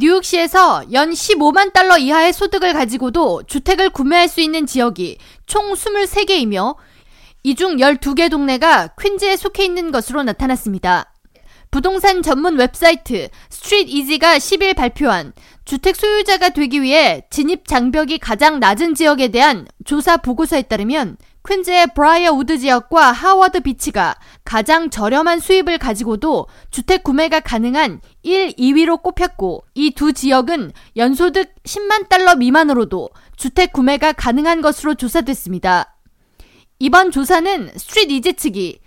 뉴욕시에서 연 15만 달러 이하의 소득을 가지고도 주택을 구매할 수 있는 지역이 총 23개이며 이 중 12개 동네가 퀸즈에 속해 있는 것으로 나타났습니다. 부동산 전문 웹사이트 스트리트 이지가 10일 발표한 주택 소유자가 되기 위해 진입 장벽이 가장 낮은 지역에 대한 조사 보고서에 따르면 퀸즈의 브라이어 우드 지역과 하워드 비치가 가장 저렴한 수입을 가지고도 주택 구매가 가능한 1, 2위로 꼽혔고 이 두 지역은 연소득 10만 달러 미만으로도 주택 구매가 가능한 것으로 조사됐습니다. 이번 조사는 스트리트 이지 측이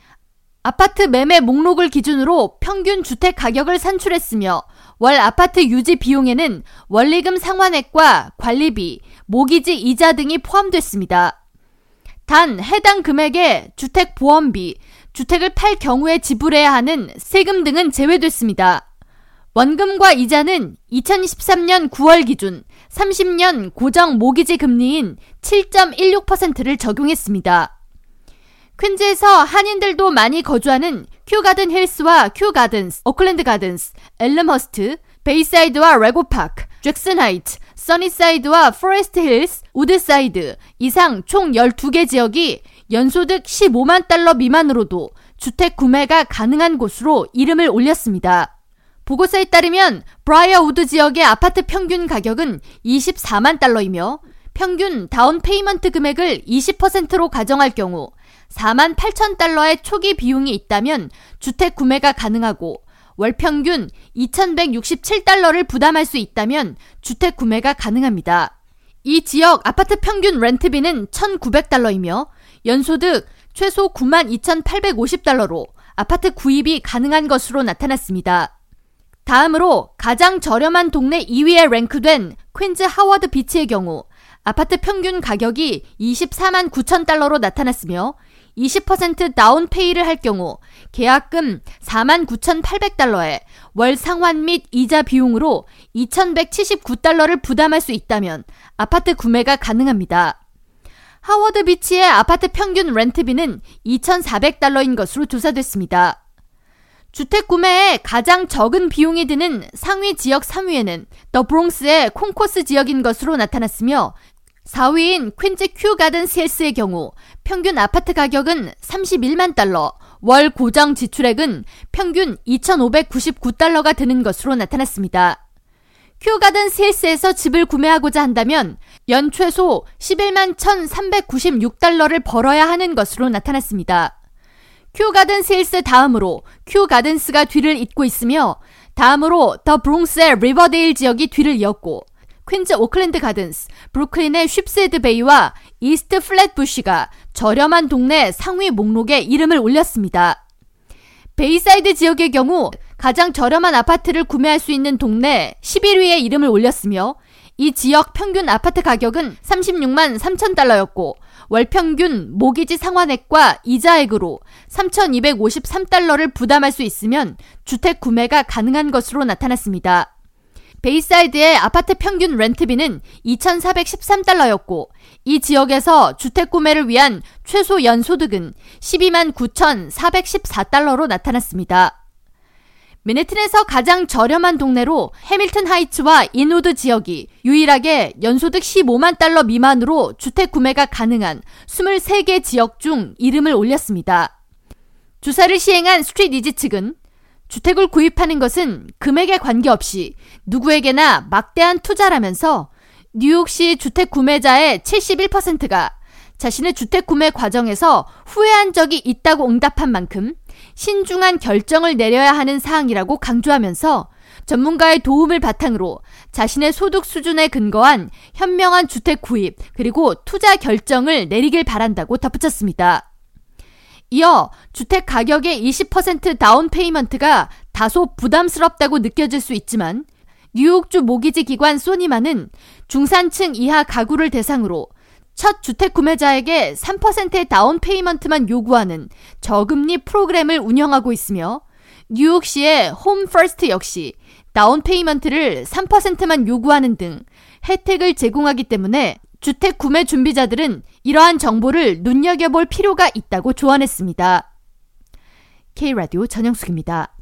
아파트 매매 목록을 기준으로 평균 주택 가격을 산출했으며 월 아파트 유지 비용에는 원리금 상환액과 관리비, 모기지 이자 등이 포함됐습니다. 단 해당 금액에 주택 보험비, 주택을 팔 경우에 지불해야 하는 세금 등은 제외됐습니다. 원금과 이자는 2023년 9월 기준 30년 고정 모기지 금리인 7.16%를 적용했습니다. 퀸즈에서 한인들도 많이 거주하는 큐가든 힐스와 큐가든스, 오클랜드 가든스, 엘름허스트, 베이사이드와 레고파크, 잭슨 하이트, 써니사이드와 포레스트 힐스, 우드사이드 이상 총 12개 지역이 연소득 15만 달러 미만으로도 주택 구매가 가능한 곳으로 이름을 올렸습니다. 보고서에 따르면 브라이어 우드 지역의 아파트 평균 가격은 24만 달러이며 평균 down payment 금액을 20%로 가정할 경우 4만 8천 달러의 초기 비용이 있다면 주택 구매가 가능하고 월 평균 2,167달러를 부담할 수 있다면 주택 구매가 가능합니다. 이 지역 아파트 평균 렌트비는 1,900달러이며 연소득 최소 92,850달러로 아파트 구입이 가능한 것으로 나타났습니다. 다음으로 가장 저렴한 동네 2위에 랭크된 퀸즈 하워드 비치의 경우 아파트 평균 가격이 24만 9천 달러로 나타났으며 20% 다운페이를 할 경우 계약금 49,800달러에 월 상환 및 이자 비용으로 2,179달러를 부담할 수 있다면 아파트 구매가 가능합니다. 하워드 비치의 아파트 평균 렌트비는 2,400달러인 것으로 조사됐습니다. 주택 구매에 가장 적은 비용이 드는 상위 지역 3위에는 더 브롱스의 콩코스 지역인 것으로 나타났으며 4위인 퀸즈 큐 가든 힐스의 경우 평균 아파트 가격은 31만 달러, 월 고정 지출액은 평균 2,599달러가 드는 것으로 나타났습니다. 큐 가든 힐스에서 집을 구매하고자 한다면 연 최소 11만 1,396달러를 벌어야 하는 것으로 나타났습니다. 큐 가든 힐스 다음으로 큐 가든스가 뒤를 잇고 있으며 다음으로 더 브롱스의 리버데일 지역이 뒤를 이었고 퀸즈 오클랜드 가든스, 브루클린의 쉽스헤드 베이와 이스트 플랫부시가 저렴한 동네 상위 목록에 이름을 올렸습니다. 베이사이드 지역의 경우 가장 저렴한 아파트를 구매할 수 있는 동네 11위에 이름을 올렸으며 이 지역 평균 아파트 가격은 36만 3천 달러였고 월 평균 모기지 상환액과 이자액으로 3,253달러를 부담할 수 있으면 주택 구매가 가능한 것으로 나타났습니다. 베이사이드의 아파트 평균 렌트비는 2,413달러였고 이 지역에서 주택 구매를 위한 최소 연 소득은 12만 9,414달러로 나타났습니다. 맨해튼에서 가장 저렴한 동네로 해밀턴 하이츠와 인우드 지역이 유일하게 연소득 15만 달러 미만으로 주택 구매가 가능한 23개 지역 중 이름을 올렸습니다. 조사를 시행한 스트리트 이지 측은 주택을 구입하는 것은 금액에 관계없이 누구에게나 막대한 투자라면서 뉴욕시 주택 구매자의 71%가 자신의 주택 구매 과정에서 후회한 적이 있다고 응답한 만큼 신중한 결정을 내려야 하는 사항이라고 강조하면서 전문가의 도움을 바탕으로 자신의 소득 수준에 근거한 현명한 주택 구입 그리고 투자 결정을 내리길 바란다고 덧붙였습니다. 이어 주택 가격의 20% down payment가 다소 부담스럽다고 느껴질 수 있지만 뉴욕주 모기지 기관 소니마는 중산층 이하 가구를 대상으로 첫 주택 구매자에게 3%의 down payment만 요구하는 저금리 프로그램을 운영하고 있으며 뉴욕시의 홈 퍼스트 역시 down payment를 3%만 요구하는 등 혜택을 제공하기 때문에 주택 구매 준비자들은 이러한 정보를 눈여겨볼 필요가 있다고 조언했습니다. K라디오 전영숙입니다.